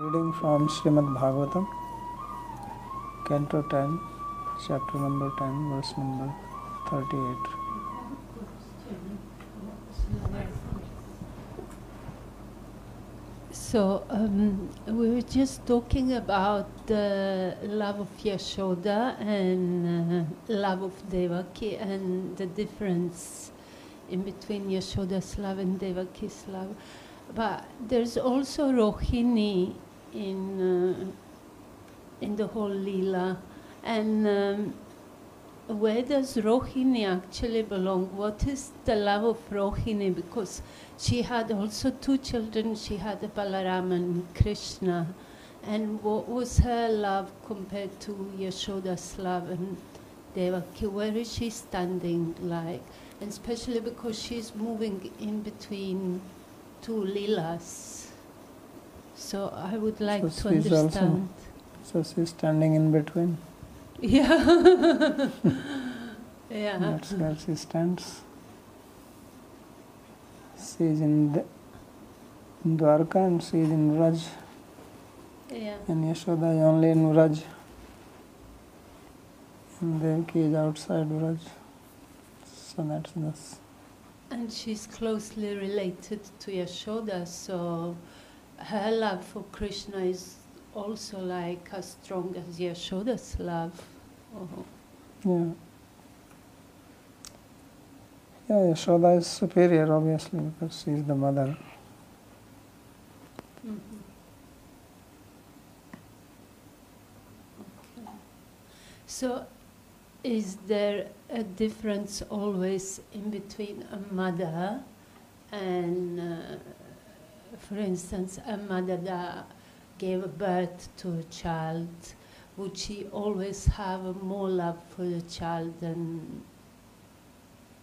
Reading from Srimad Bhagavatam, Canto 10, chapter number 10, verse number 38. So um, we were just talking about the love of Yashoda and uh, love of Devaki and the difference in between Yashoda's love and Devaki's love. But there's also Rohini in uh, in the whole lila, and um, where does Rohini actually belong? What is the love of Rohini? Because she had also two children. She had Balaram and Krishna. And what was her love compared to Yashoda's love and Devaki? Where is she standing like? And especially because she's moving in between two lilas. So I would like So to she's also- understand. So she's standing in between. Yeah. yeah. That's where she stands. She is in, the, in Dwarka and she is in Vraj. Yeah. And Yashoda is only in Vraj. And Devaki is outside Vraj. So that's this. And she's closely related to Yashoda, so her love for Krishna is also like as strong as Yashoda's love. Oh, Yeah. Yeah, Yashoda is superior obviously because she is the mother. mhm. Okay. So, is there a difference always in between a mother and, uh, for instance, a mother that gave birth to a child? Would she always have more love for the child than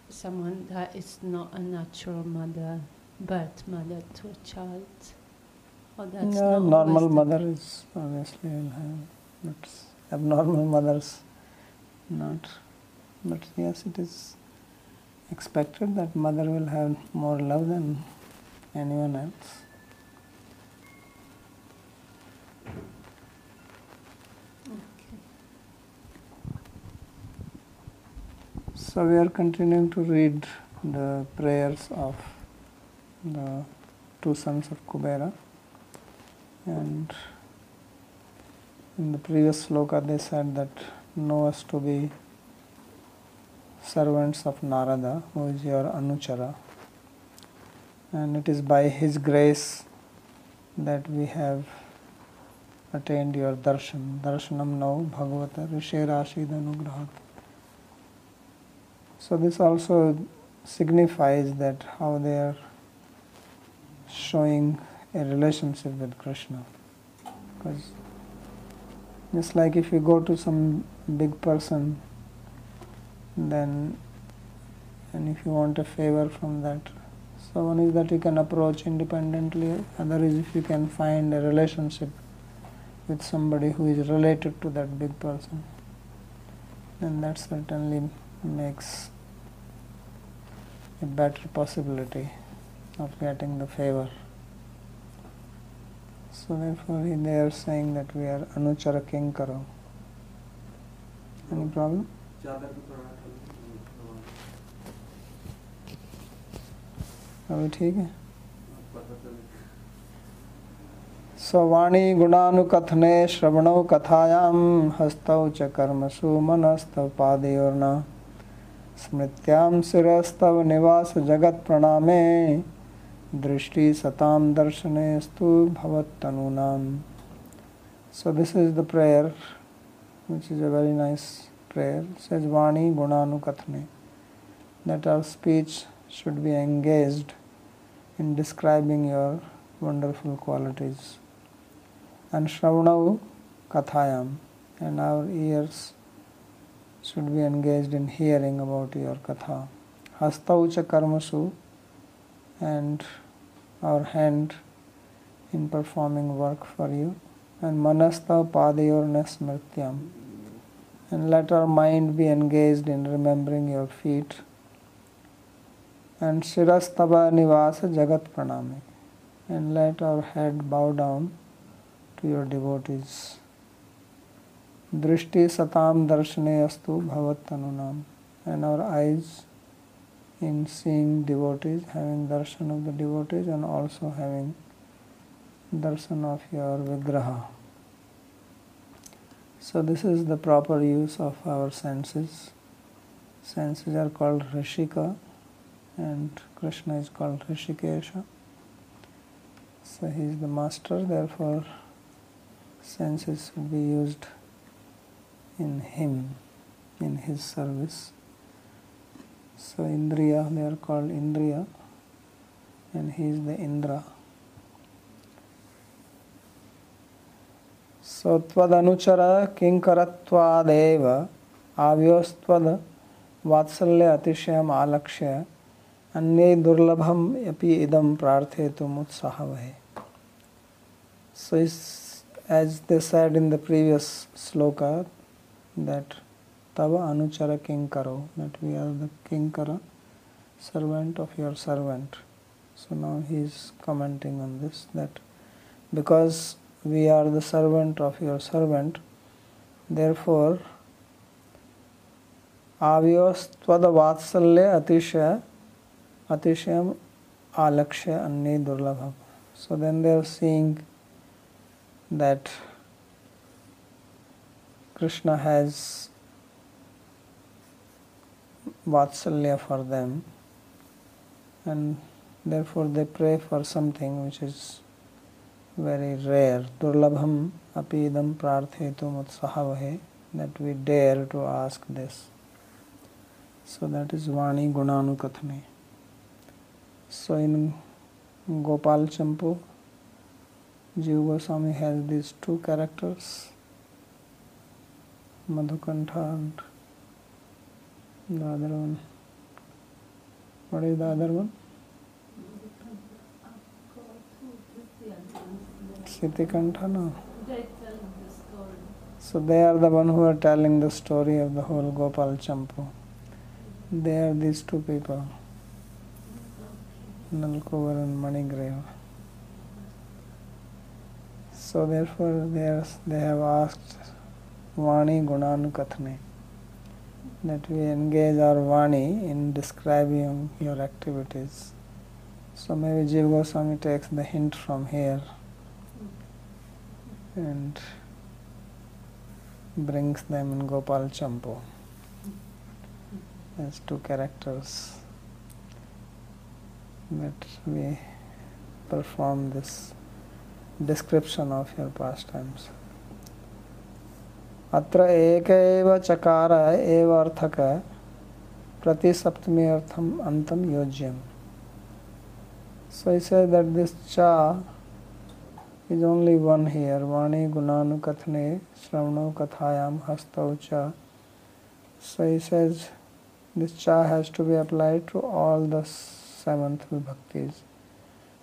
someone that is not a natural mother, birth mother to a child? Or that's not normal mother is obviously will have, but abnormal mothers not. But yes, it is expected that mother will have more love than anyone else. So we are continuing to read the prayers of the two sons of Kubera. And in the previous sloka they said that know us to be servants of Narada, who is your Anuchara. And it is by his grace that we have attained your darshan. Darshanam now Bhagavata Rishirashid Anugrahat. So this also signifies that how they are showing a relationship with Krishna. Because just like if you go to some big person, then and if you want a favor from that, so one is that you can approach independently. Other is if you can find a relationship with somebody who is related to that big person, then that certainly makes a better possibility of getting the favor. So therefore they are saying that we are Anuchara Kinkaro. Any problem? अभी ठीक है सवाणी गुणानुकथने श्रवणौ कथायां हस्तौ च कर्मसु मनस्तव पादयोर्न स्मृत्याम शिवस्तव निवास जगत प्रणामे, दृष्टि सताम दर्शने स्तु भवत so this is the prayer which is a very nice prayer सज वाणी गुणानुकथने that are speech should be engage in describing your wonderful qualities and Shravan kathayam and our ears should be engaged in hearing about your katha. Hastaucha karmasu and our hand in performing work for you. And manasta padayorna smrityam and let our mind be engaged in remembering your feet and Shirastava Nivasa Jagat Pranami and let our head bow down to your devotees. Drishti satam darshane astu bhavat tanunam. And our eyes in seeing devotees, having darshan of the devotees and also having darshan of your vigraha. So this is the proper use of our senses. Senses are called Rishika and Krishna is called Rishikesha. So he is the master, therefore senses should be used in him, in his service. So Indriya, they are called Indriya, and he is the Indra. So Tvadanuchara Kinkaratvadev Avyostvada Vatsalya Atishayam Alakshya अन्य दुर्लभम अपि idam प्रार्थेतुम उत्साहवहे so as they said in the previous sloka that तब अनुचर king करो that we are the king कर servant of your servant so now he is commenting on this that because we are the servant of your servant therefore आवयोस्तद अतिशय अतिशय आलक्ष्य अन्य दुर्लभ so then they are seeing that Krishna has Vatsalya for them and therefore they pray for something which is very rare. Durlabham apidam prarthetum utsahavahe that we dare to ask this. So that is Vani Gunanu So in Gopal Champu, Jiva Goswami has these two characters, Madhukantha and the other one. What is the other one? Sitikantha, no? So they are the one who are telling the story of the whole Gopal Champu. They are these two people. Nalkovar and Manigreva. So therefore they, are, they have asked Vani Gunanu that we engage our Vani in describing your activities. So maybe Jiva Goswami takes the hint from here and brings them in Gopal Champu as two characters that we perform this description of your pastimes. अत्र एक चकार एव अर्थक प्रतिसप्तमी अर्थम अंतम योज्यम so is that this चा is only one here वाणी गुणानुकथने श्रवण कथायाम हस्त च सो इस दिस चा has to be applied to all the seventh विभक्तिज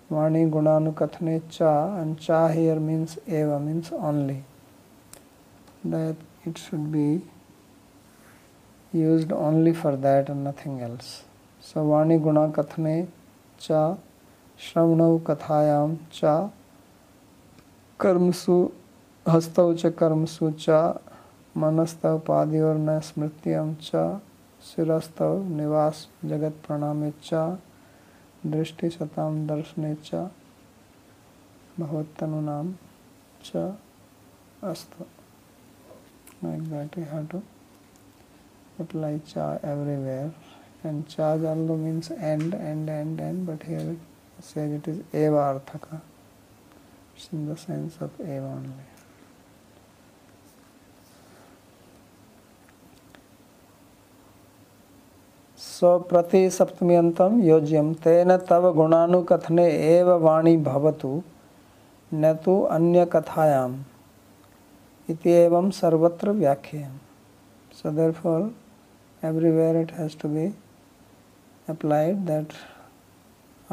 वाणी गुणानुकथने चा एंड चा हियर मीन्स एव means only That it should be used only for that and nothing else. So Vani Guna Kathane Cha Shravnau Kathayam Cha Karmsu हस्तौ च कर्मसु च मनस्तव पादियोर्न स्मृत्यम च शिरस्तव निवास जगत प्रणामे च दृष्टि सताम दर्शने च भगवत्तनुनाम च अस्तु like that we have to apply cha everywhere and cha also means end end end end but here it says it is eva arthaka it's in the sense of eva only सो प्रति सप्तम्यंतम योज्यम तेन तव गुणानुकथने एव वाणी भवतु न तो अन्य कथायाम इति एवं सर्वत्र व्याख्याम so therefore everywhere it has to be applied that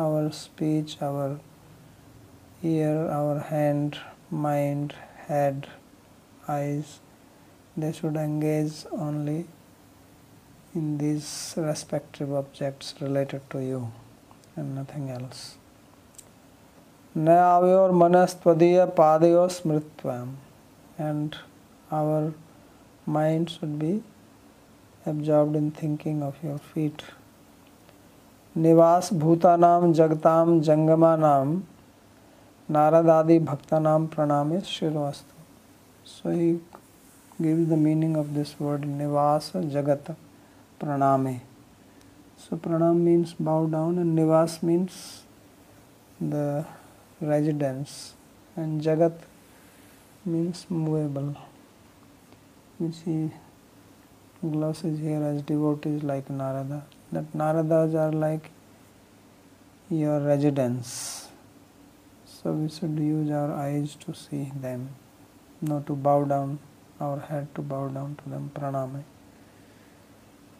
our speech our ear our hand mind head eyes they should engage only in these respective objects related to you and nothing else. Nayavyor manastvadiya padayo smritvam. And our mind should be absorbed in thinking of your feet. Nivas bhutanam jagatam jangamanam naradadi bhaktanam praname shirvastu. So he gives the meaning of this word nivasa jagat praname. So pranam means bow down and nivas means the residence and jagat means movable which he glosses here as devotees like Narada. That Naradas are like your residence. So we should use our eyes to see them, not to bow down our head to bow down to them. Praname.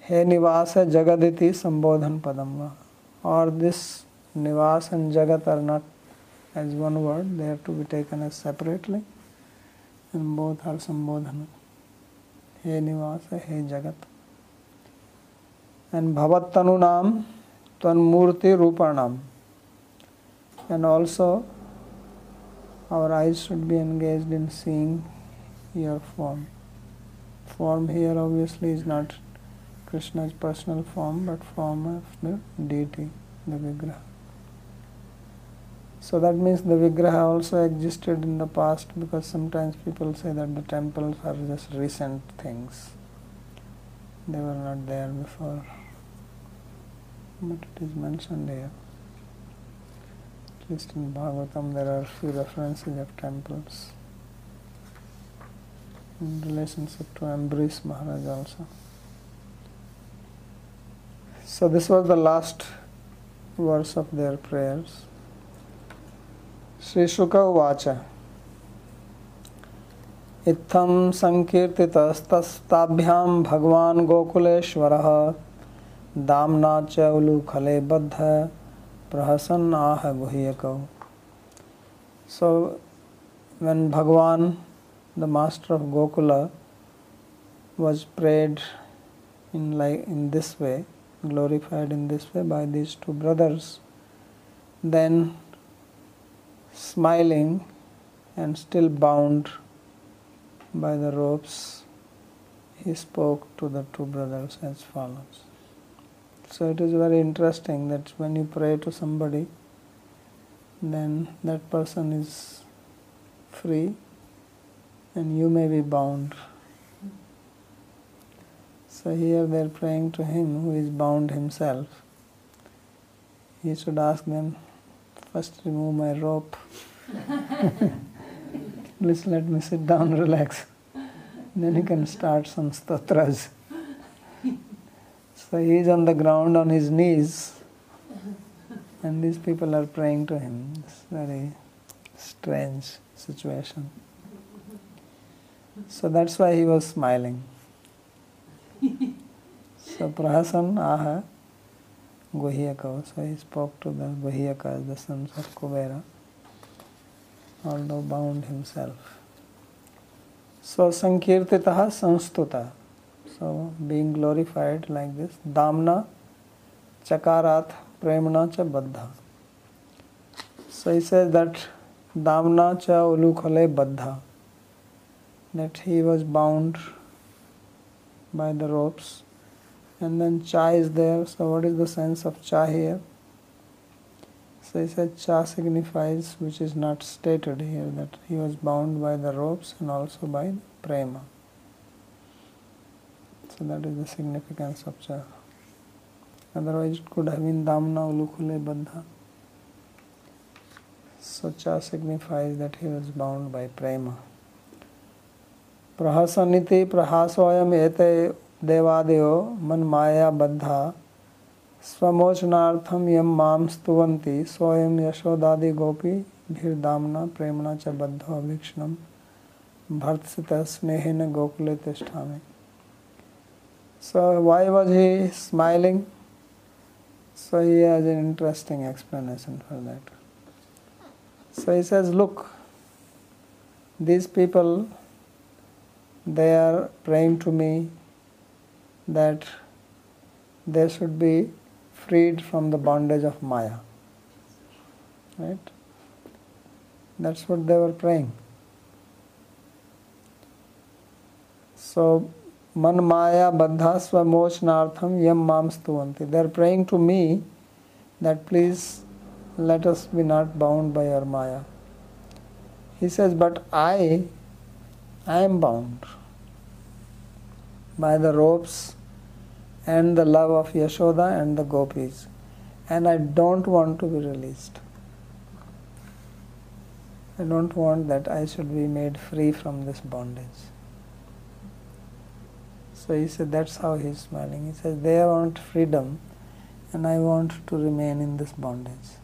He nivas jagaditi sambodhan padam. Or this nivas and jagat are not as one word, they are to be taken as separately, and संबोध हर संबोधन। हे निवास, हे जगत। And भवतनु नाम तन्मूर्ति रूपाणाम and also our eyes should be engage in seeing your form form here obviously is not Krishna is personal form but form of the deity the विग्रह so that means the vigraha also existed in the past because sometimes people say that the temples are just recent things. They were not there before. But it is mentioned here. At least in Bhagavatam there are few references of temples in relationship to Ambarish Maharaj also. So this was the last verse of their prayers. श्रीशुक उवाच इत सङ्कीर्तितस्तस्ताभ्यां भगवान् गोकुलेश्वरः। दाम्ना च उलूखले बद्ध, प्रहसन्नाह गुह्यकौ। So when Bhagavan the master of Gokul was prayed in lie in this way glorified in this way by these two brothers then smiling and still bound by the ropes, he spoke to the two brothers as follows. So it is very interesting that when you pray to somebody, then that person is free and you may be bound. So here they are praying to him who is bound himself. He should ask them, First, remove my rope. Please let me sit down, relax. Then you can start some stotras. So he is on the ground on his knees, and these people are praying to him. It's very strange situation. So that's why he was smiling. So Prahasan Aha Guhyaka. So he spoke to the Guhyaka, the sons of Kubera, although bound himself. So Sankirtitaha Sanstuta. So being glorified like this. Damna Chakarat Premna Cha Baddha. So he says that Damna Cha Ulukhale Baddha. That he was bound by the ropes and then cha is there. So, what is the sense of cha here? So, he said cha signifies, which is not stated here, that he was bound by the ropes and also by prema. So, that is the significance of cha. Otherwise, it could have been damna ulukhule baddha. So, cha signifies that he was bound by prema. प्रहसनिति प्रहासोऽयम् देवादेव मन माया बद्धा स्वमोचनार्थम यम माम स्तुवंती स्वयं यशोदादि गोपी भीर दामना प्रेमणा च बद्ध अभिक्षणम भर्त सित स्नेह न गोकुल तिष्ठा में so why was he smiling so he has an interesting explanation for that so he says look these people they are prem to me that they should be freed from the bondage of Maya. Right? That's what they were praying. So, man maya baddha swamochnaartham yam mam. They are praying to me that please let us be not bound by our maya. He says, but I, I am bound by the ropes and the love of Yashoda and the gopis, and I don't want to be released. I don't want that I should be made free from this bondage. So he said, that's how he's smiling. He says, they want freedom, and I want to remain in this bondage.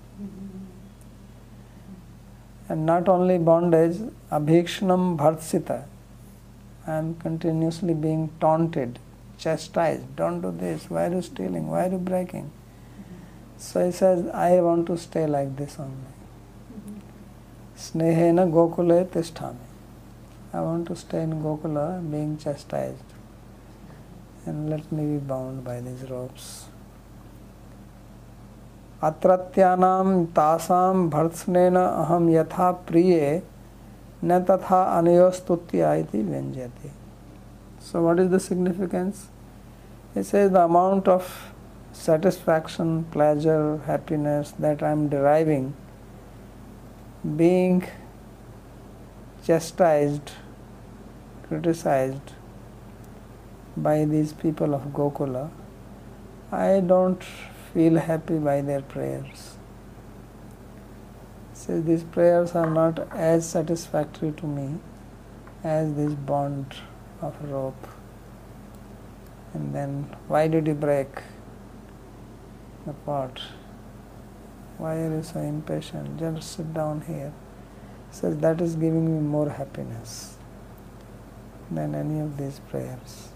And not only bondage, abhikshanam bhartsita. I am continuously being taunted, chastised. Don't do this. Why are you stealing? Why are you breaking? Mm-hmm. So he says, I want to stay like this only. Snehena Gokule Tisthami. I want to stay in Gokula being chastised and let me be bound by these ropes. अत्रत्यानां तासां भर्त्सनेन अहम यथा प्रिये न तथा अनयोस्तुत्या इति व्यंजयते So what is the significance? It says the amount of satisfaction, pleasure, happiness that I am deriving being chastised, criticized by these people of Gokula, I don't feel happy by their prayers. So these prayers are not as satisfactory to me as this bond of rope. And then, why did you break the pot? Why are you so impatient? Just sit down here. So that is giving me more happiness than any of these prayers.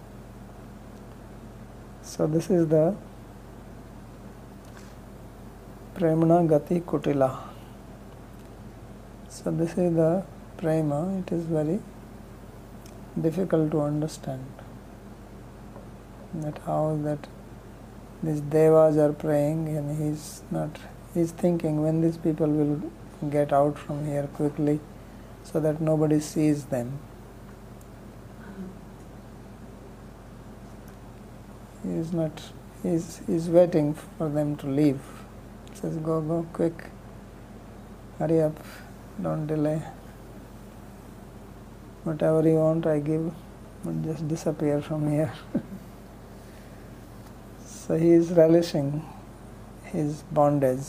So this is the Premana Gati Kutila. So this is the prema, it is very difficult to understand that how that these devas are praying and he's not he's thinking when these people will get out from here quickly so that nobody sees them. He is not he's, he's waiting for them to leave. He says go go quick. Hurry up. Don't delay. Whatever you want I give. Just disappear from here so he is relishing his bondage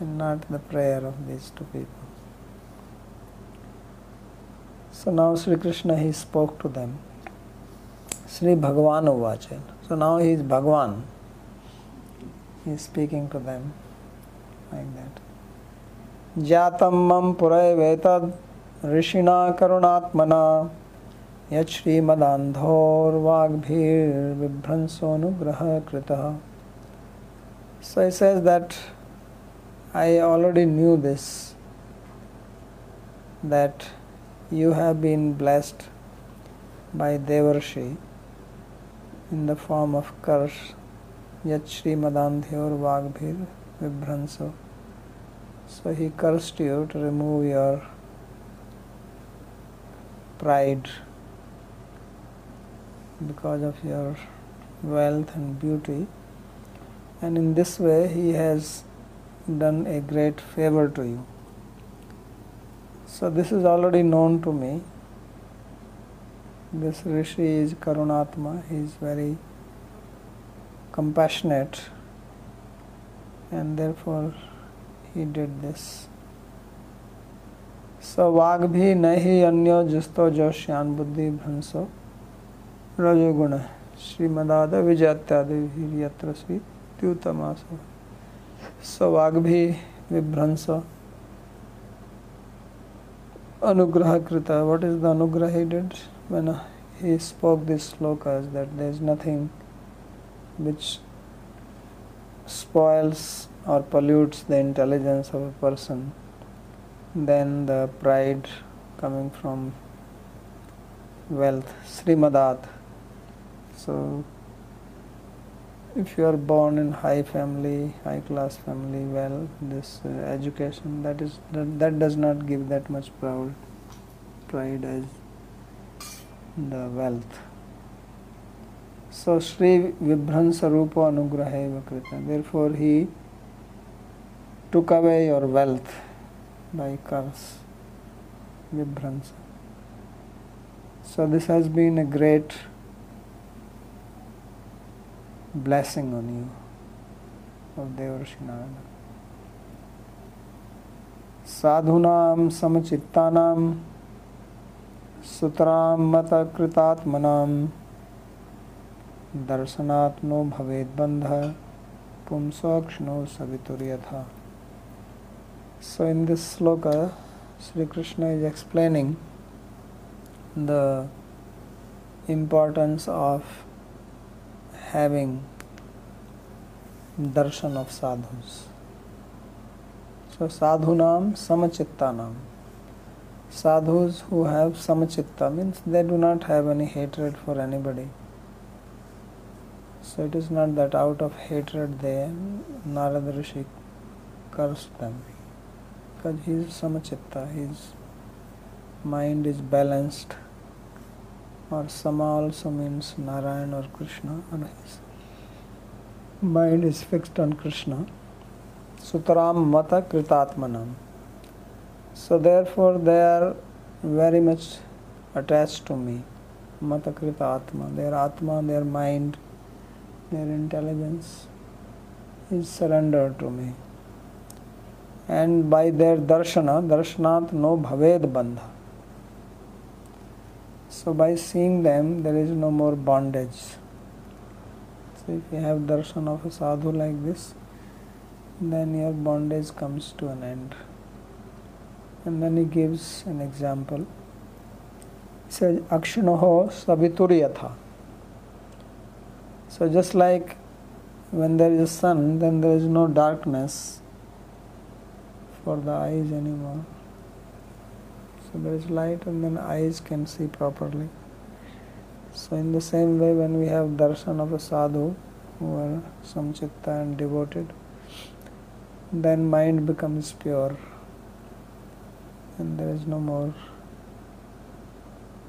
and not the prayer of these two people so now Sri Krishna he spoke to them Sri Bhagavan Uvacha. So now he is Bhagavan. He is speaking to them like that. जातं मम पुरैवेतद् ऋषिणा करुणात्मना yachrimadanthorvagvibhransonugrakritah. So he says that I already knew this that you have been blessed by Devarshi in the form of curse yachrimadanthorvagbhir vibhranso. So he cursed you to remove your pride because of your wealth and beauty, and in this way he has done a great favor to you. So, this is already known to me this rishi is karunatma he is very compassionate and therefore he did this so वाग्भी नहीं अन्यो जिस्तो जोश्यान बुद्धि भ्रंसो रजोगुण, श्रीमदाद विजयादेवी यी त्युतमा सवाग्भी विभ्रंस। अनुग्रह कृत what is the anugraha he spoke this shloka as that there is nothing which spoils or pollutes the intelligence of a person then the pride coming from wealth श्रीमदाथ So, if you are born in high family, high class family, well, this uh, education that is that, that does not give that much proud pride as the wealth. So Sri Vibhransa Rupa Anugraha Krita. Therefore he took away your wealth by curse. Vibhransa. So this has been a great blessing on you of Devarshi Narada. साधूनां समचित्तानां सुतरां मतकृतात्मनां दर्शनात् no भवेत् बन्धः पुंसोक्षणो सवितुर्यथा So in this sloka, Sri Krishna is explaining the importance of having darshan of sadhus. So sadhunam samachittanam. Sadhus who have samachitta means they do not have any hatred for anybody. So it is not that out of hatred they Narada Rishi cursed them. Because he is samachitta, his mind is balanced और समा also means Narayan or Krishna mind is fixed on Krishna सुतराम मत कृतात्मन so therefore they are very much attach to me मत कृत आत्मा। Their atma their mind their intelligence is surrender to me and by their darshan दर्शनाथ नो भवेद बंधा So by seeing them, there is no more bondage. So if you have darshan of a sadhu like this, then your bondage comes to an end. And then he gives an example. He says, Akshinoho savitur So just like when there is sun, then there is no darkness for the eyes anymore. So there is light and then eyes can see properly. So in the same way when we have darshan of a sadhu who are samchitta and devoted, then mind becomes pure and there is no more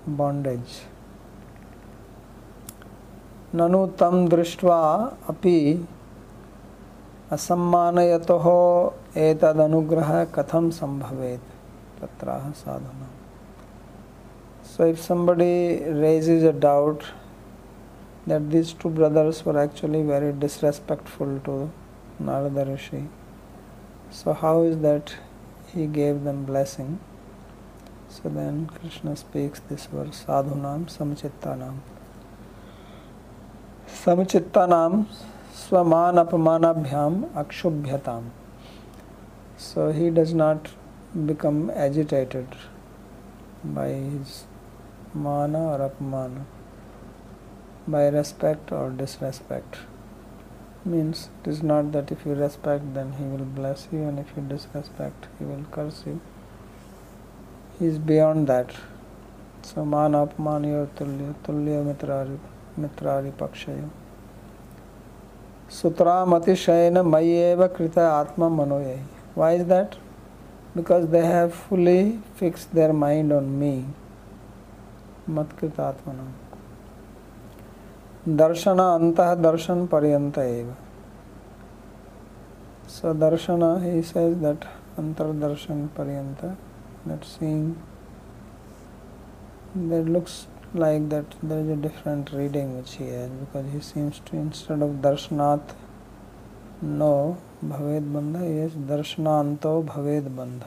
bondage. ननु तम दृष्ट्वा अपि असम्मानयतः एतदनुग्रह कथं संभवेत् तत्राह sadhana. So if somebody raises a doubt that these two brothers were actually very disrespectful to Narada Rishi, so how is that he gave them blessing? So then Krishna speaks this verse Sadhunam Samchittanam. Samchittanam Swaman Apamanabhyam Akshubhyatam. So he does not become agitated by his mana or apmana, by respect or disrespect. Means it is not that if you respect then he will bless you and if you disrespect he will curse you. He is beyond that. So mana apmaniyo tulya, tulya mitrari, mitrari pakshayo. Sutramatishayana mayeva krita atma manoye. Why is that? Because they have fully fix their mind on me मत कृतात्मन दर्शन अंत दर्शन पर्यंत एव। सो दर्शन he says that अंतर्दर्शन पर्यंत that seeing that looks like that there is a different reading which he है because he seems to instead of दर्शनाथ नो भवेद बंध यस दर्शनांतो भवेद बंध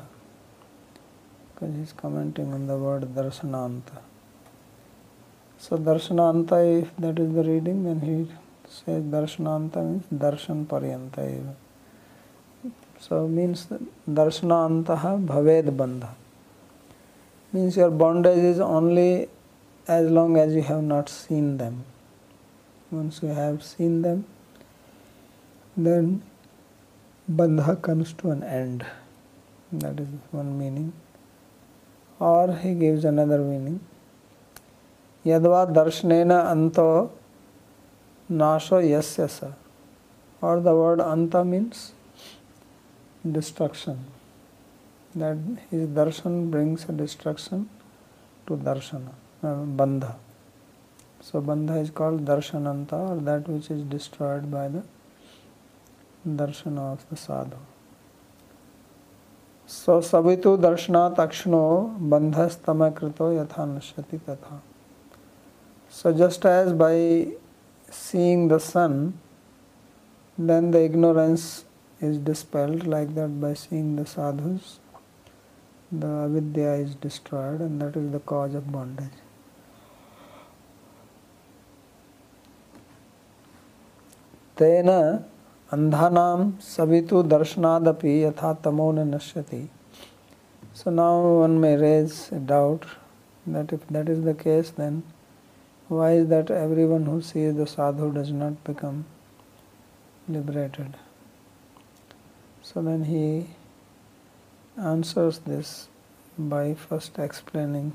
is commenting on the word दर्शनांत so दर्शनांत if that is the reading then he say दर्शनांत means दर्शन पर्यंत इव so means दर्शनांत भवेद बंध means your bondage is only as long as you have not seen them means you have seen them then bandha comes to an end. That is one meaning. Or he gives another meaning. Yadva darshanena anto nasho yasya sa. or the word anta means destruction. That his darshan brings a destruction to darshana, uh, bandha. So bandha is called darshananta or that which is destroyed by the darshana of the sadhu. So savitu darshana akshno bandhastama krito yatha nashati tatha. So just as by seeing the sun, then the ignorance is dispelled like that by seeing the sadhus, the avidya is destroyed and that is the cause of bondage. तेन Andhanam savitu darshanadapi yatha tamona nashyati. So now one may raise a doubt that if that is the case, then why is that everyone who sees the sadhu does not become liberated? So then he answers this by first explaining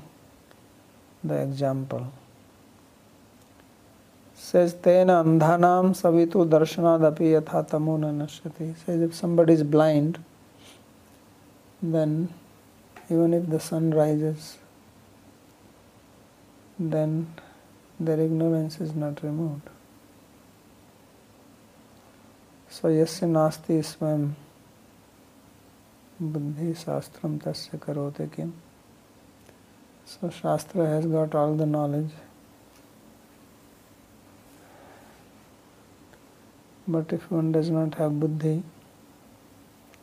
the example says tena andhanam savitu darshanadapi yatha tamo nashyati says if somebody is blind then even if the sun rises then their ignorance is not removed. So yasya nasti swam buddhi shastram tasya karote kim. So shastra has got all the knowledge But if one does not have buddhi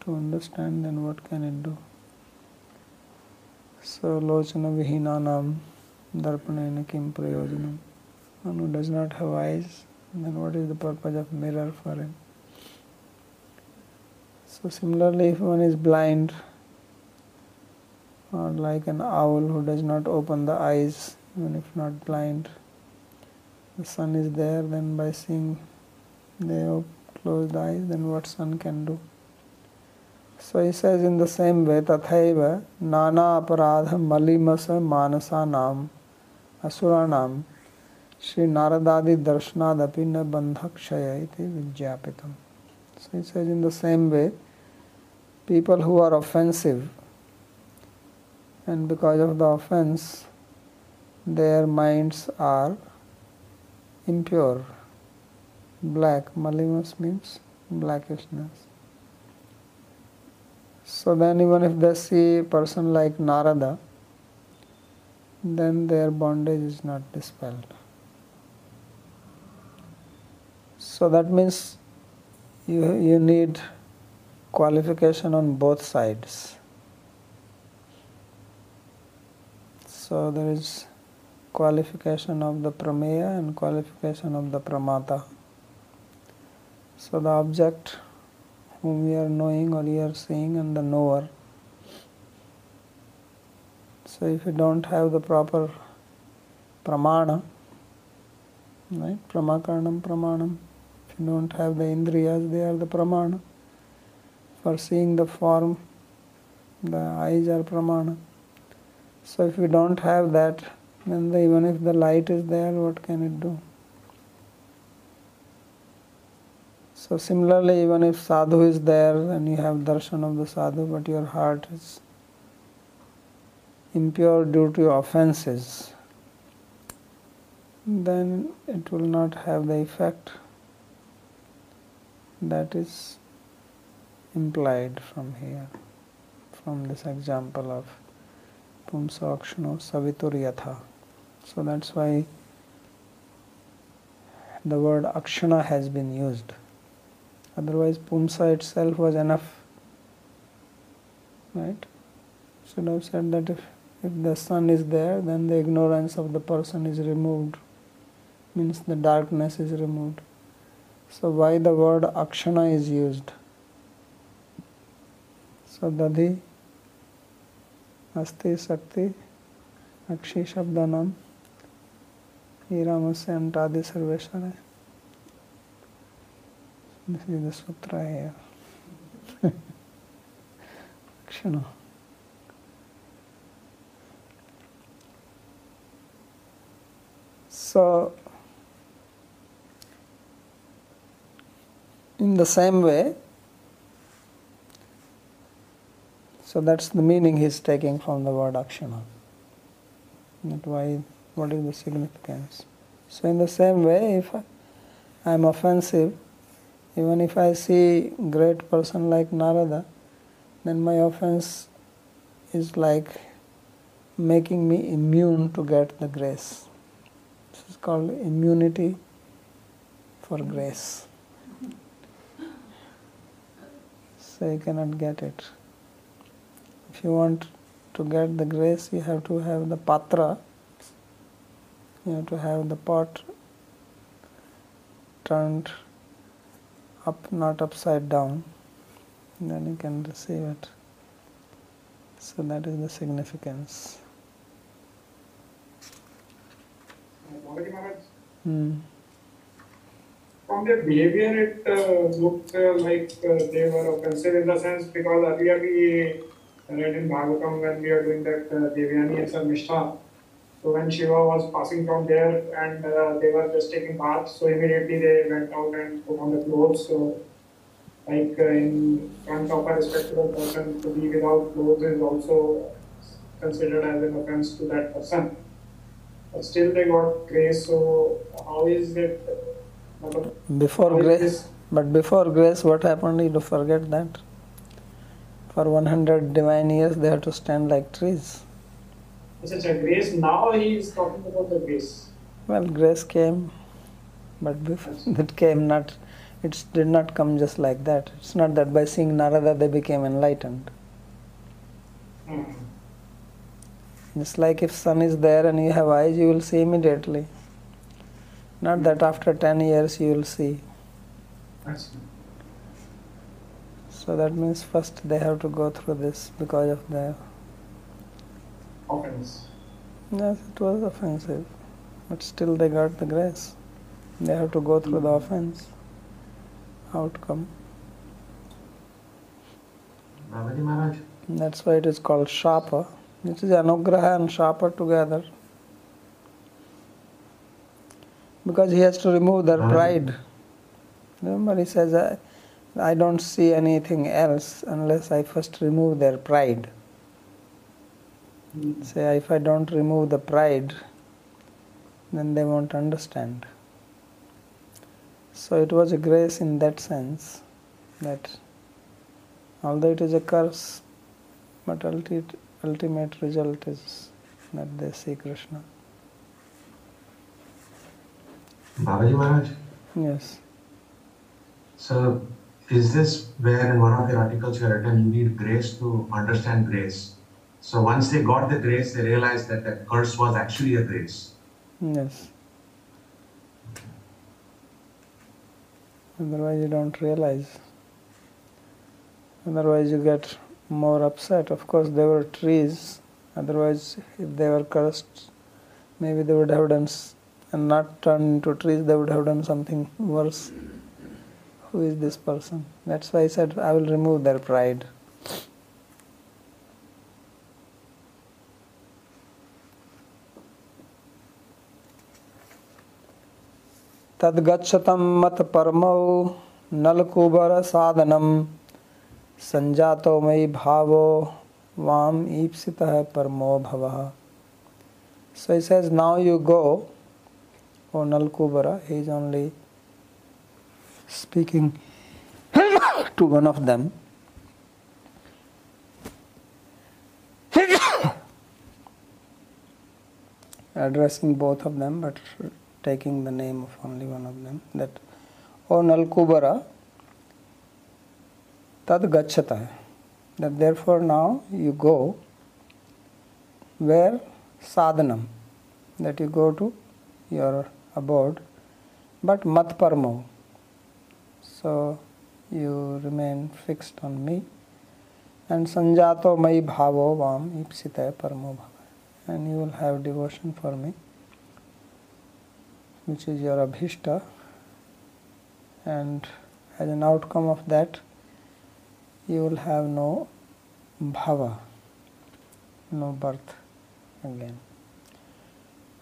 to understand, then what can it do? So, lochana vihinanam darpanena kim prayojanam. One who does not have eyes, then what is the purpose of mirror for him? So, similarly, if one is blind, or like an owl who does not open the eyes, even if not blind, the sun is there, then by seeing they have closed eyes, then what sun can do? So he says in the same way, tathaiva nana aparadha malimasa manasa nam asuranam Sri Naradadi darshanadapi na bandhakshaya iti. So he says in the same way, people who are offensive and because of the offense their minds are impure black malimus means blackishness. So then even if they see a person like narada then their bondage is not dispelled. So that means you, you need qualification on both sides. So there is qualification of the prameya and qualification of the pramata so the object whom we are knowing or we are seeing and the knower. So if you don't have the proper pramana, right? Pramakarnam pramanam. If you don't have the indriyas, they are the pramana. For seeing the form, the eyes are pramana. So if you don't have that, then the, even if the light is there, what can it do? So similarly, even if sadhu is there and you have darshan of the sadhu, but your heart is impure due to offenses, then it will not have the effect that is implied from here, from this example of Pumsa Akshno Savituryatha. So that's why the word Akshana has been used Otherwise, Pumsa itself was enough. Right? Should have said that if, if the sun is there, then the ignorance of the person is removed, means the darkness is removed. So, why the word akshana is used? So, dadhi, asti, sakti, akshi शब्दानाम ये रामस्य अंटादि सर्वेश्वर है this is the sutra here. Akshana. So, In the same way, so that's the meaning he's taking from the word akshana. That why, what is the significance? So in the same way, if I am offensive, even if I see great person like Narada, then my offense is like making me immune to get the grace. This is called immunity for grace. So you cannot get it. If you want to get the grace, you have to have the patra, you have to have the pot turned up, not upside down, then you can receive it. So that is the significance. Hmm. From their behavior, it uh, looked uh, like uh, they were offensive in the sense because earlier we read in Bhagavatam when we are doing that uh, Devyani and Sarmishta. So when Shiva was passing from there and uh, they were just taking bath, so immediately they went out and put on the clothes. So like uh, in front of a respectable person to be without clothes is also considered as an offense to that person. But still they got grace. So how is it? Before grace, but before grace, what happened? You forget that. For 100 divine years, they had to stand like trees. A grace. Now he is talking about the grace. Well, grace came, but before it came not, it did not come just like that. It's not that by seeing Narada they became enlightened. Hmm. It's like if sun is there and you have eyes, you will see immediately. Not that after 10 years you will see. So that means first they have to go through this because of the. Offense. Yes, it was offensive, but still they got the grace. They have to go through the hmm. offense. Outcome. Babaji Maharaj, That's why it is called Shapa. is Anugraha and Shapa together. Because he has to remove their pride. Remember, he says, I, I don't see anything else unless I first remove their pride. Say, if I don't remove the pride, then they won't understand. So it was a grace in that sense that although it is a curse, but ultimate, ultimate result is that they see Krishna. Babaji Maharaj, Yes. so is this where in one of your articles you have written you need grace to understand grace? So once they got the grace, they realized that the curse was actually a grace. Yes. Otherwise, you don't realize. Otherwise, you get more upset. Of course, there were trees. Otherwise, if they were cursed, maybe they would have done, and not turned into trees, they would have done something worse. Who is this person? That's why I said, I will remove their pride. तद्गछतम मत परम नलकुबर साधन संजातो मयि भाव वाम ईप्सिता परमो भव। So is now you go O Nalakubara he is only speaking to one of them addressing both of them, but taking the name of only one of them, that O Nalkubara, tad gacchata. That therefore now you go where sadhanam, that you go to your abode, but mat parmo. So you remain fixed on me. And sanjato mai bhavo vam ipsita parmo bhava. And you will have devotion for me which is your abhishta and as an outcome of that you will have no bhava no birth again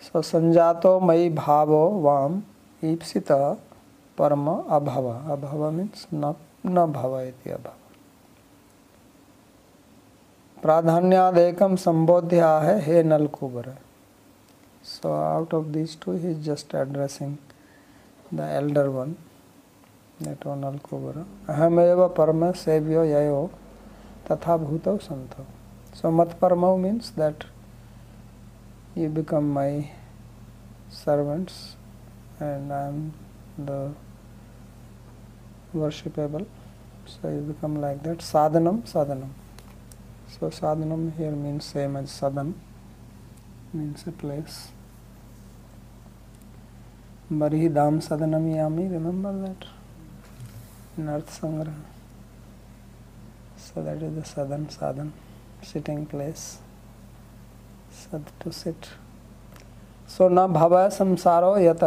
so sanjato mai bhavo vam ipsita parma abhava. Abhava means na, na bhava iti abhava. प्राधान्यादेकम संबोध्य है हे Nalakubara so out of these two he is just addressing the elder one that one nalkubara ahameva parama sevyo yayo tatha bhutau santo so mat parama means that you become my servants and i am the worshipable so you become like that sadhanam sadhanam so sadhanam here means same as sadhan, means a place. बरी दाम सदनम यामी remember that नर्थ संग्रह so that is the sadan साधन sitting place सद to sit so न संसार संसारो यत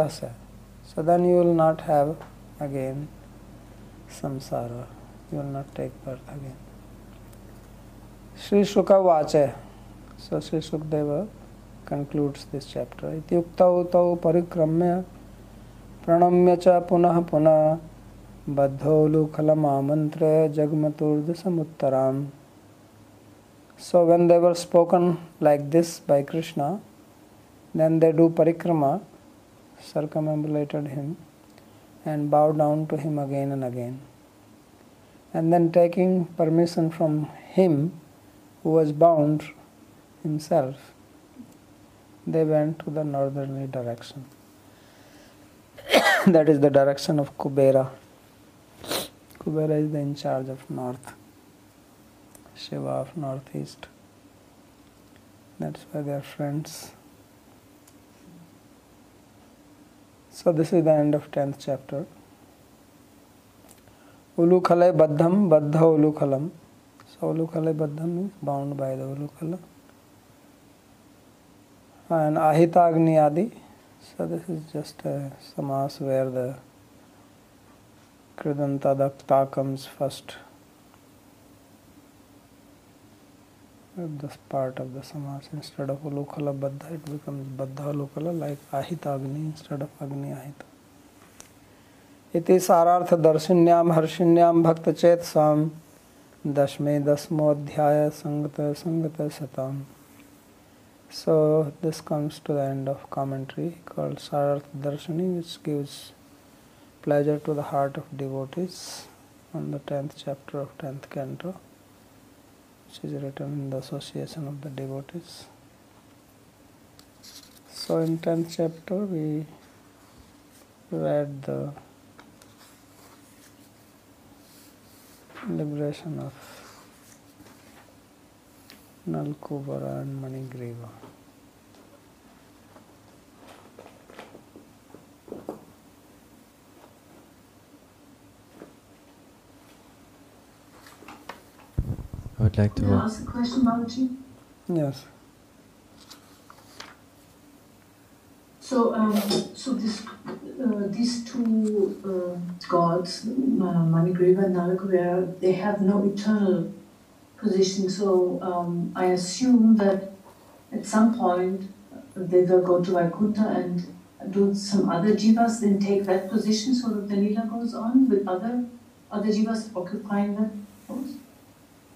so then you will not have again संसारो you will not take birth again Shri Shuka watch so Shri Sukhdev concludes this chapter इत्युक्त तो परिक्रम्य प्रणम्य च पुनः पुनः। बद्धौलुखलमामंत्र जगमतुर्दशमुत्तरा so when they were spoken like this by Krishna then they do parikrama circumambulated him and bow down to him again and again and then taking permission from him who was bound himself they went to the northernly direction that is the direction of Kubera. Kubera is the in charge of north, Shiva of northeast. That's why they are friends. So this is the end of tenth chapter. Ulukhale baddham baddha ulukhalam. So ulukhala baddha means bound by the ulukhala. And ahitagni adi. So this is just a samas where the kridanta dakta comes first. This part of the samas instead of ulukhala baddha it becomes baddha ulukhala like ahitagni instead of agni ahita. इति सारार्थ दर्शिन्याम हर्षिन्याम भक्त चेत साम दशमे दसमोध्याय संगत संगत शतम So this comes to the end of commentary called Sararth Darshani which gives pleasure to the heart of devotees on the 10th chapter of 10th canto which is written in the association of the devotees. So in 10th chapter we read the liberation of Nalkubara and Manigriva. I would like to. Can I ask a question, Babaji? Yes. So, um, so this, uh, these two uh, gods, uh, Manigriva and Nalakuvera, they have no eternal position. So um, I assume that at some point they will go to Vaikuntha and do some other jivas then take that position so that the lila goes on with other other jivas occupying that post.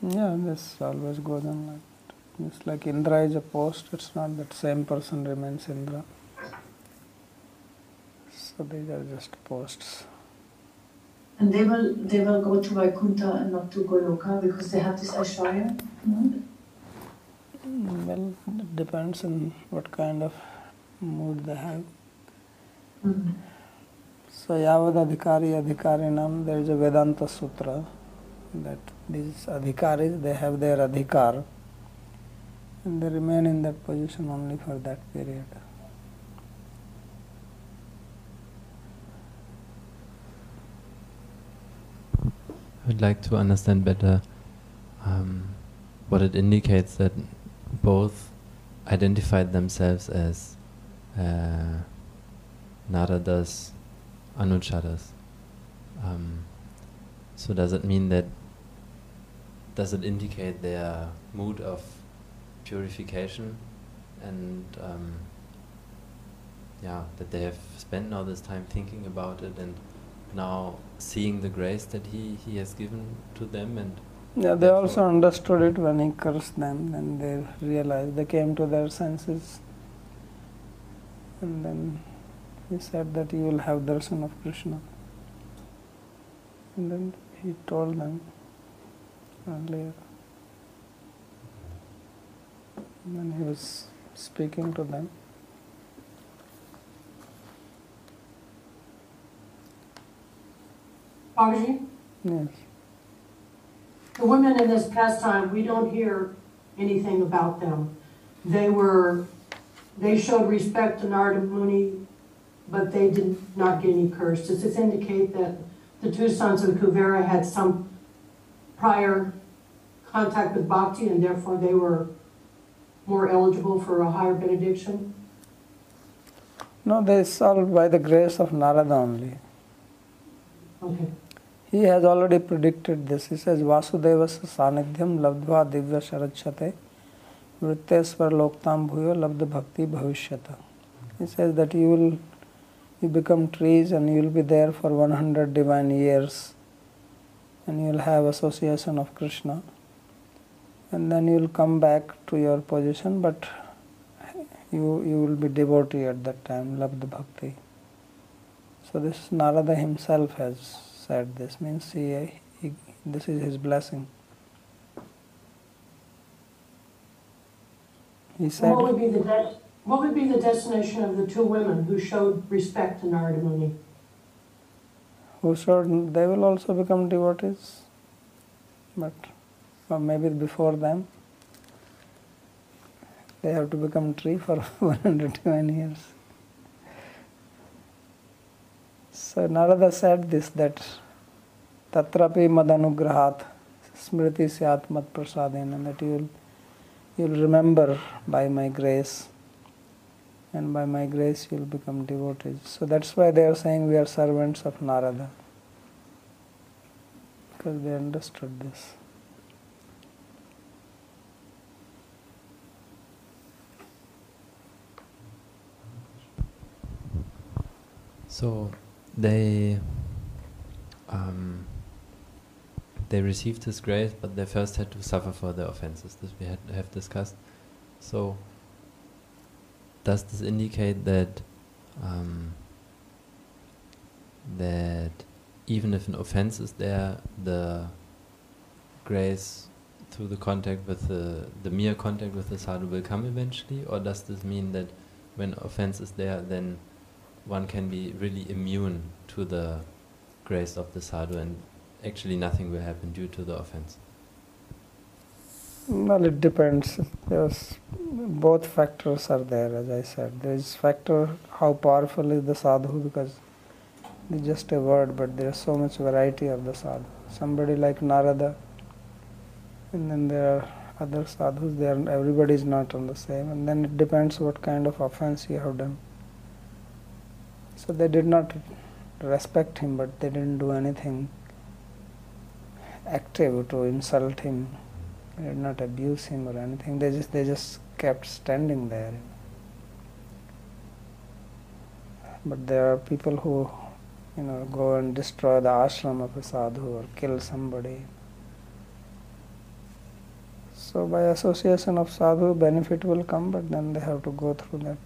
Yeah, this always goes on like. It's like Indra is a post, it's not that same person remains Indra. So these are just posts. And they will they will go to Vaikuntha and not to Goloka because they have this Aishwarya. No? Well, it depends on what kind of mood they have. Mhm. So Yavad Adhikari Adhikarinam, there is a Vedanta Sutra that these Adhikaris, they have their Adhikar and they remain in that position only for that period. Would like to understand better um, what it indicates that both identified themselves as uh, Naradas, Anucharas. Um, so does it mean that does it indicate their mood of purification and um, yeah that they have spent all this time thinking about it and now seeing the grace that he, he has given to them and Yeah, they also understood it when he cursed them, and they realized, they came to their senses. And then he said that you will have darshan of Krishna. And then he told them earlier. When he was speaking to them. Babaji, Yes. the women in this pastime, we don't hear anything about them. They were, they showed respect to Narada Muni, but they did not get any curse. Does this indicate that the two sons of Kuvera had some prior contact with Bhakti and therefore they were more eligible for a higher benediction? No, they solved by the grace of Narada only. Okay. He has already predicted this. He says, Vasudevas sanidhyam labdva divya sharachate vritteswar loktam bhuyo labda bhakti bhavishyata. He says that you will you become trees and you will be there for 100 divine years and you will have association of Krishna and then you will come back to your position but you, you will be devotee at that time, labda bhakti. So this Narada himself has said this means he, he this is his blessing. He said what would be the, de- what would be the destination of the two women who showed respect to Narada Muni? who should they will also become devotees, but or maybe before them they have to become tree for 121 years. So Narada said this that tatrapi madanugrahat smriti syat mat prasadena that you will you will remember by my grace and by my grace you will become devotees. So that's why they are saying we are servants of Narada because they understood this. So they um, they received His grace, but they first had to suffer for their offenses. This we had have discussed. So does this indicate that um, that even if an offense is there, the grace through the contact with the the mere contact with the sadhu will come eventually, or does this mean that when offense is there, then one can be really immune to the grace of the sadhu and actually nothing will happen due to the offense. Well, it depends. There's both factors are there, as I said. There is factor how powerful is the sadhu because it's just a word, but there is so much variety of the sadhu. Somebody like Narada, and then there are other sadhus. There, everybody is not on the same, and then it depends what kind of offense you have done. So they did not respect him, but they didn't do anything active to insult him. They did not abuse him or anything. They just they just kept standing there. But there are people who, you know, go and destroy the ashram of a sadhu or kill somebody. So by association of sadhu, benefit will come, but then they have to go through that.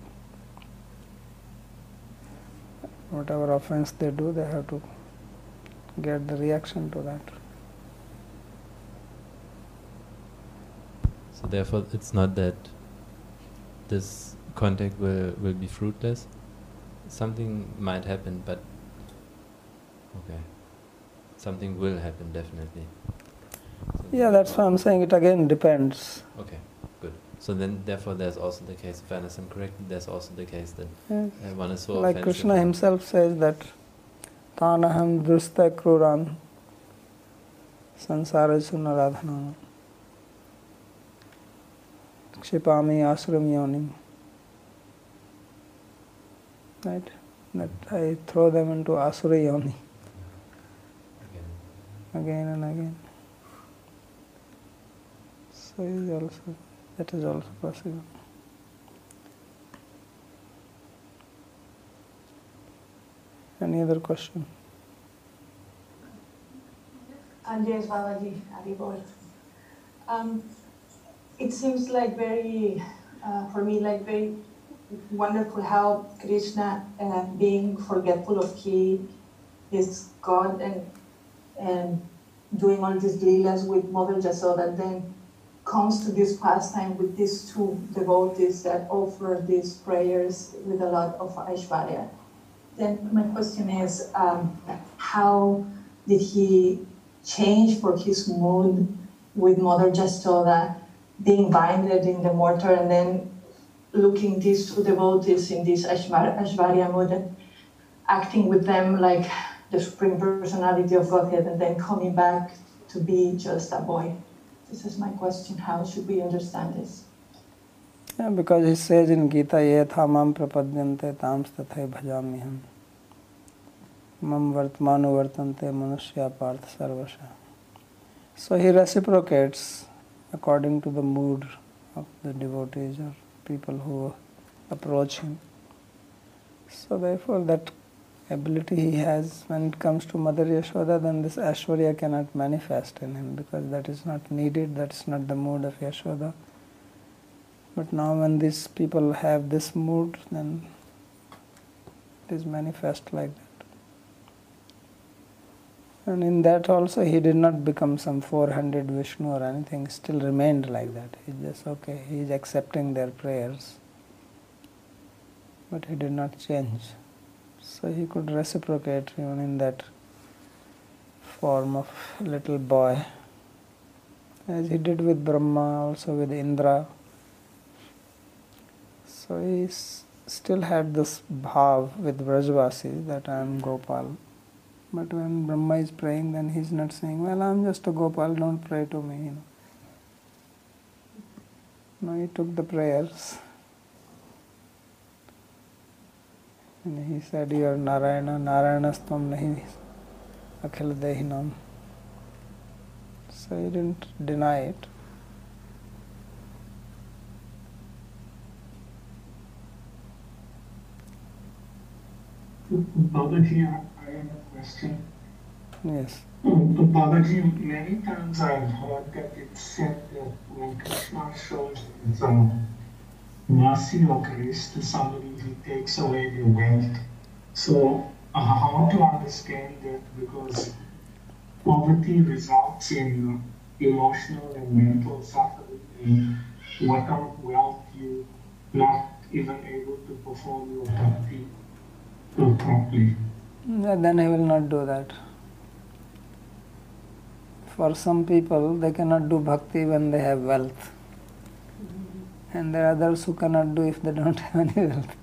Whatever offense they do, they have to get the reaction to that. So therefore, it's not that this contact will will be fruitless. Something might happen, but okay, something will happen definitely. So Yeah, that's why I'm saying it again depends. Okay. So then, therefore, there's also the case. If I understand correctly, there's also the case that Yes. uh, one is so like Krishna himself says that Tanaham Drusta Kruran Sansarasu Naradhanam Kshipami Asram Yonim. Right? That I throw them into Asura Yoni Again. again and again. So is also that is also possible. Any other question? Andres Balaji, Adibol. Um, it seems like very, uh, for me, like very wonderful how Krishna, uh, being forgetful of he is God and and doing all these leelas with Mother Jasoda, then comes to this pastime with these two devotees that offer these prayers with a lot of Aishwarya. Then my question is, um, how did he change for his mood with Mother Jasoda, being binded in the mortar and then looking these two devotees in this Aishwarya mood and acting with them like the Supreme Personality of Godhead and then coming back to be just a boy? This is my question. How should we understand this? Yeah, because he says in Gita, ye thamam prapadyante tams tathay bhajami. Mam vartmanu vartante manushya parth sarvasha. So he reciprocates according to the mood of the devotees or people who approach him. So therefore that ability he has when it comes to Mother Yashoda, then this Ashwarya cannot manifest in him because that is not needed, that is not the mood of Yashoda. But now when these people have this mood, then it is manifest like that. And in that also he did not become some 400 Vishnu or anything, still remained like that. He just, okay, he is accepting their prayers. But he did not change. So he could reciprocate even in that form of little boy, as he did with Brahma, also with Indra. So he still had this bhav with Vrajvasi that I am Gopal. But when Brahma is praying, then he's not saying, Well, I'm just a Gopal, don't pray to me. You know. No, he took the prayers. And he said, You are Narayana, Narayanastam nahi Akhil Dehinam. So he didn't deny it. Babaji, I have a question. Yes. Babaji, many times I've heard that it's said that when Krishna shows his um, mercy or grace to somebody, he takes away their wealth. So, uh, how to understand that? Because poverty results in emotional and mental suffering, and without wealth, you not even able to perform your bhakti properly. Then I will not do that. For some people, they cannot do bhakti when they have wealth. And there are others who cannot do if they don't have any wealth.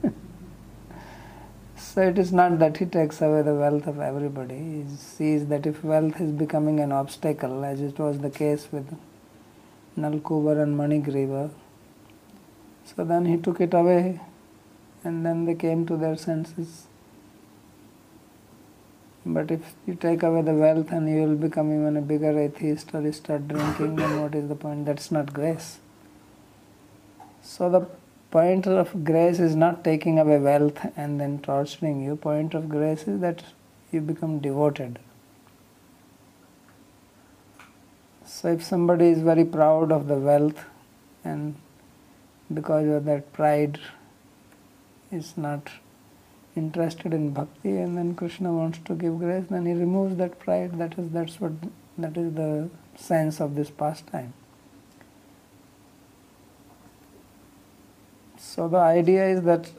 so it is not that he takes away the wealth of everybody. He sees that if wealth is becoming an obstacle, as it was the case with Nalkubar and Manigriva, so then he took it away and then they came to their senses. But if you take away the wealth and you will become even a bigger atheist or you start drinking, then what is the point? That's not grace. So the point of grace is not taking away wealth and then torturing you. Point of grace is that you become devoted. So if somebody is very proud of the wealth and because of that pride is not interested in bhakti and then Krishna wants to give grace, then he removes that pride. That is that's what that is the sense of this pastime. So the idea is that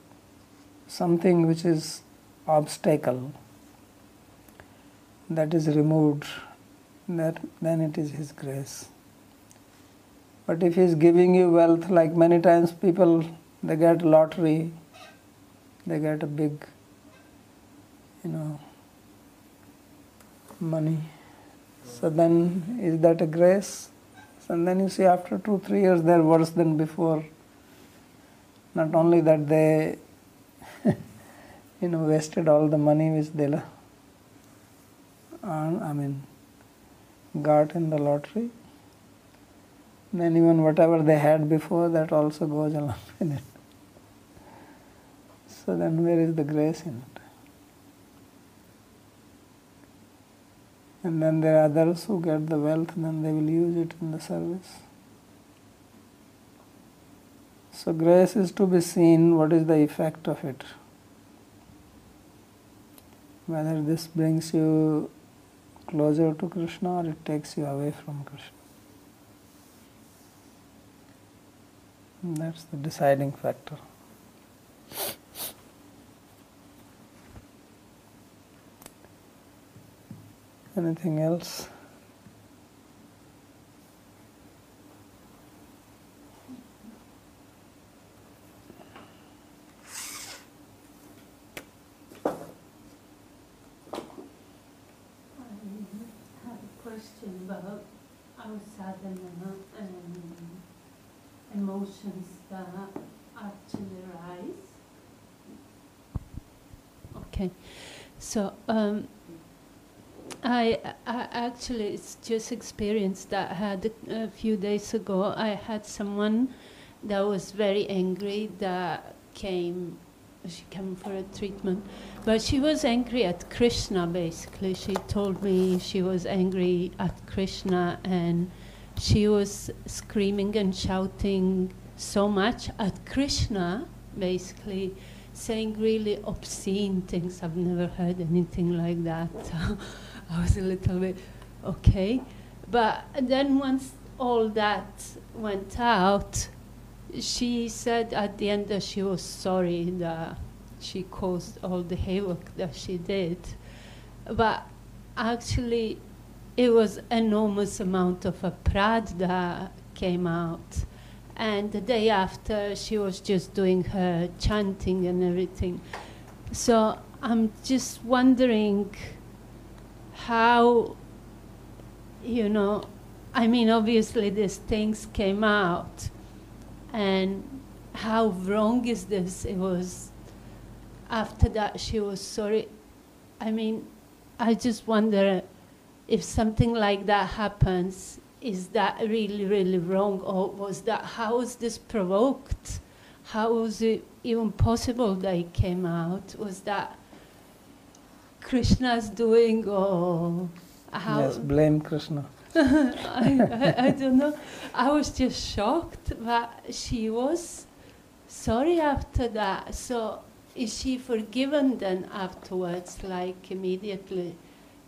something which is obstacle that is removed, that then it is his grace. But if he is giving you wealth, like many times people they get lottery, they get a big, you know, money. So then is that a grace? And then you see after two, three years they're worse than before. Not only that they you know wasted all the money which they earned, I mean got in the lottery. Then even whatever they had before that also goes along with it. So then where is the grace in it? And then there are others who get the wealth, then they will use it in the service. So, grace is to be seen what is the effect of it. Whether this brings you closer to Krishna or it takes you away from Krishna. That's the deciding factor. Anything else? I have a question about our sadhana and emotions that actually rise. Okay, so um, I, I actually it's just experience that I had a, a few days ago. I had someone that was very angry that came. She came for a treatment, but she was angry at Krishna. Basically, she told me she was angry at Krishna, and she was screaming and shouting so much at Krishna. Basically, saying really obscene things. I've never heard anything like that. I was a little bit okay. But then once all that went out, she said at the end that she was sorry that she caused all the havoc that she did. But actually, it was enormous amount of a pride that came out. And the day after, she was just doing her chanting and everything. So I'm just wondering how, you know, I mean, obviously these things came out, and how wrong is this? It was after that she was sorry. I mean, I just wonder if something like that happens, is that really, really wrong, or was that how was this provoked? How was it even possible that it came out? Was that Krishna's doing, or how? Yes, blame Krishna. I, I, I don't know. I was just shocked, but she was sorry after that. So is she forgiven then afterwards, like immediately?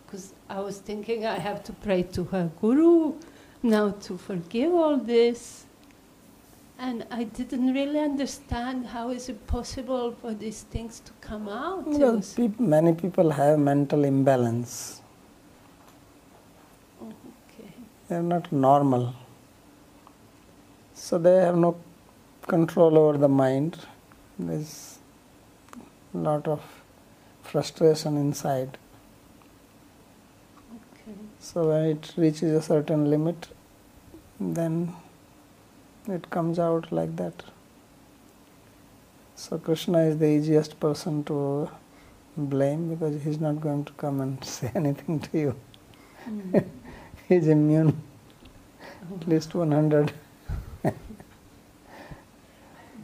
Because I was thinking I have to pray to her guru now to forgive all this. And I didn't really understand how is it possible for these things to come out. Well, was- many people have mental imbalance. okay. They are not normal. So they have no control over the mind. There's a lot of frustration inside. So when it reaches a certain limit, then it comes out like that. So Krishna is the easiest person to blame because he's not going to come and say anything to you. Mm. He's immune, at least 100.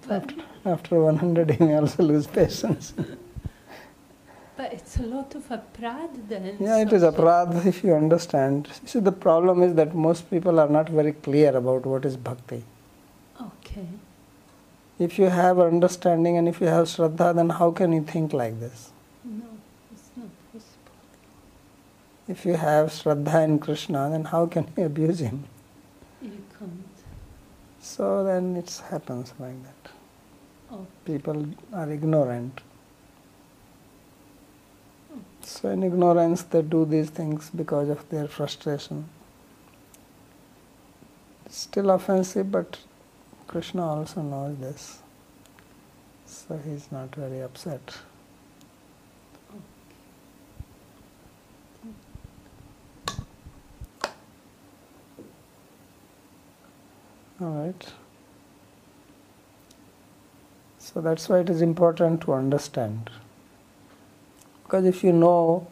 But, After 100, he may also lose patience. but it's a lot of a pride then. Yeah, it is if you understand. See, the problem is that most people are not very clear about what is bhakti. Okay. If you have understanding and if you have shraddha, then how can you think like this? No, it's not possible. If you have shraddha in Krishna, then how can you abuse him? You can't. So then it happens like that. Oh, People are ignorant. So in ignorance, they do these things because of their frustration. Still offensive, but Krishna also knows this. So he's not very upset. All right. So that's why it is important to understand. Because if you know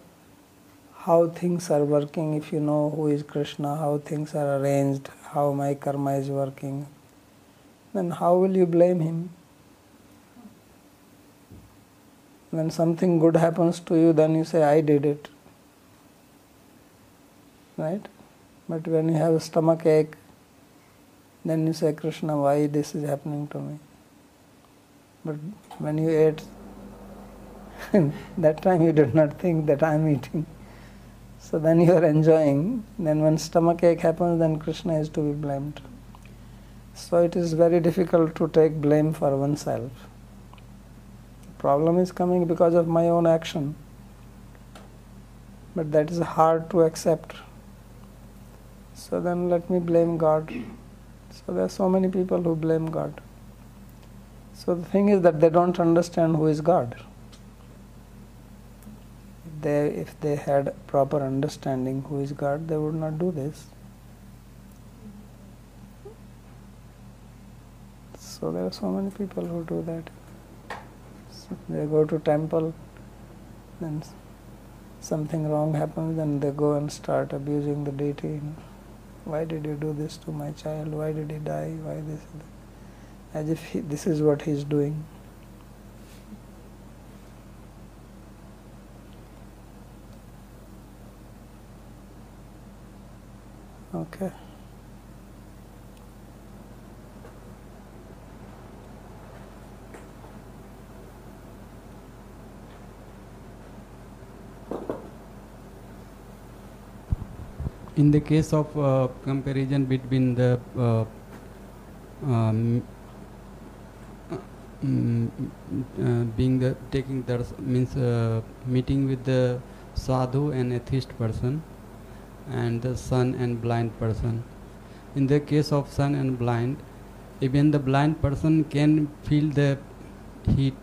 how things are working, if you know who is Krishna, how things are arranged, how my karma is working, then how will you blame him? When something good happens to you, then you say, I did it. right? But when you have a stomach ache, then you say, Krishna, why this is happening to me? But when you ate, that time you did not think that I am eating. So then you are enjoying. Then when stomach ache happens, then Krishna is to be blamed. So it is very difficult to take blame for oneself. Problem is coming because of my own action. But that is hard to accept. So then let me blame God. So there are so many people who blame God. So the thing is that they don't understand who is God. They, if they had proper understanding who is God, they would not do this. So there are so many people who do that. So they go to temple, then something wrong happens, then they go and start abusing the deity. Why did you do this to my child? Why did he die? Why this? As if he, this is what he is doing. Okay. in the case of uh, comparison between the uh, um, mm, uh, being the taking the means uh, meeting with the sadhu and atheist person and the sun and blind person in the case of sun and blind even the blind person can feel the heat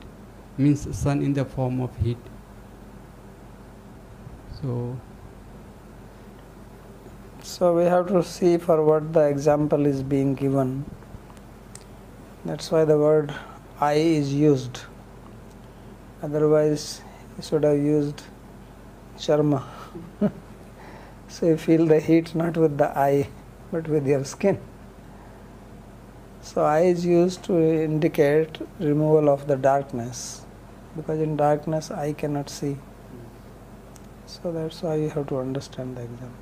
means sun in the form of heat so So we have to see for what the example is being given. That's why the word eye is used. Otherwise, you should have used charma. so you feel the heat not with the eye, but with your skin. So eye is used to indicate removal of the darkness, because in darkness eye cannot see. So that's why you have to understand the example.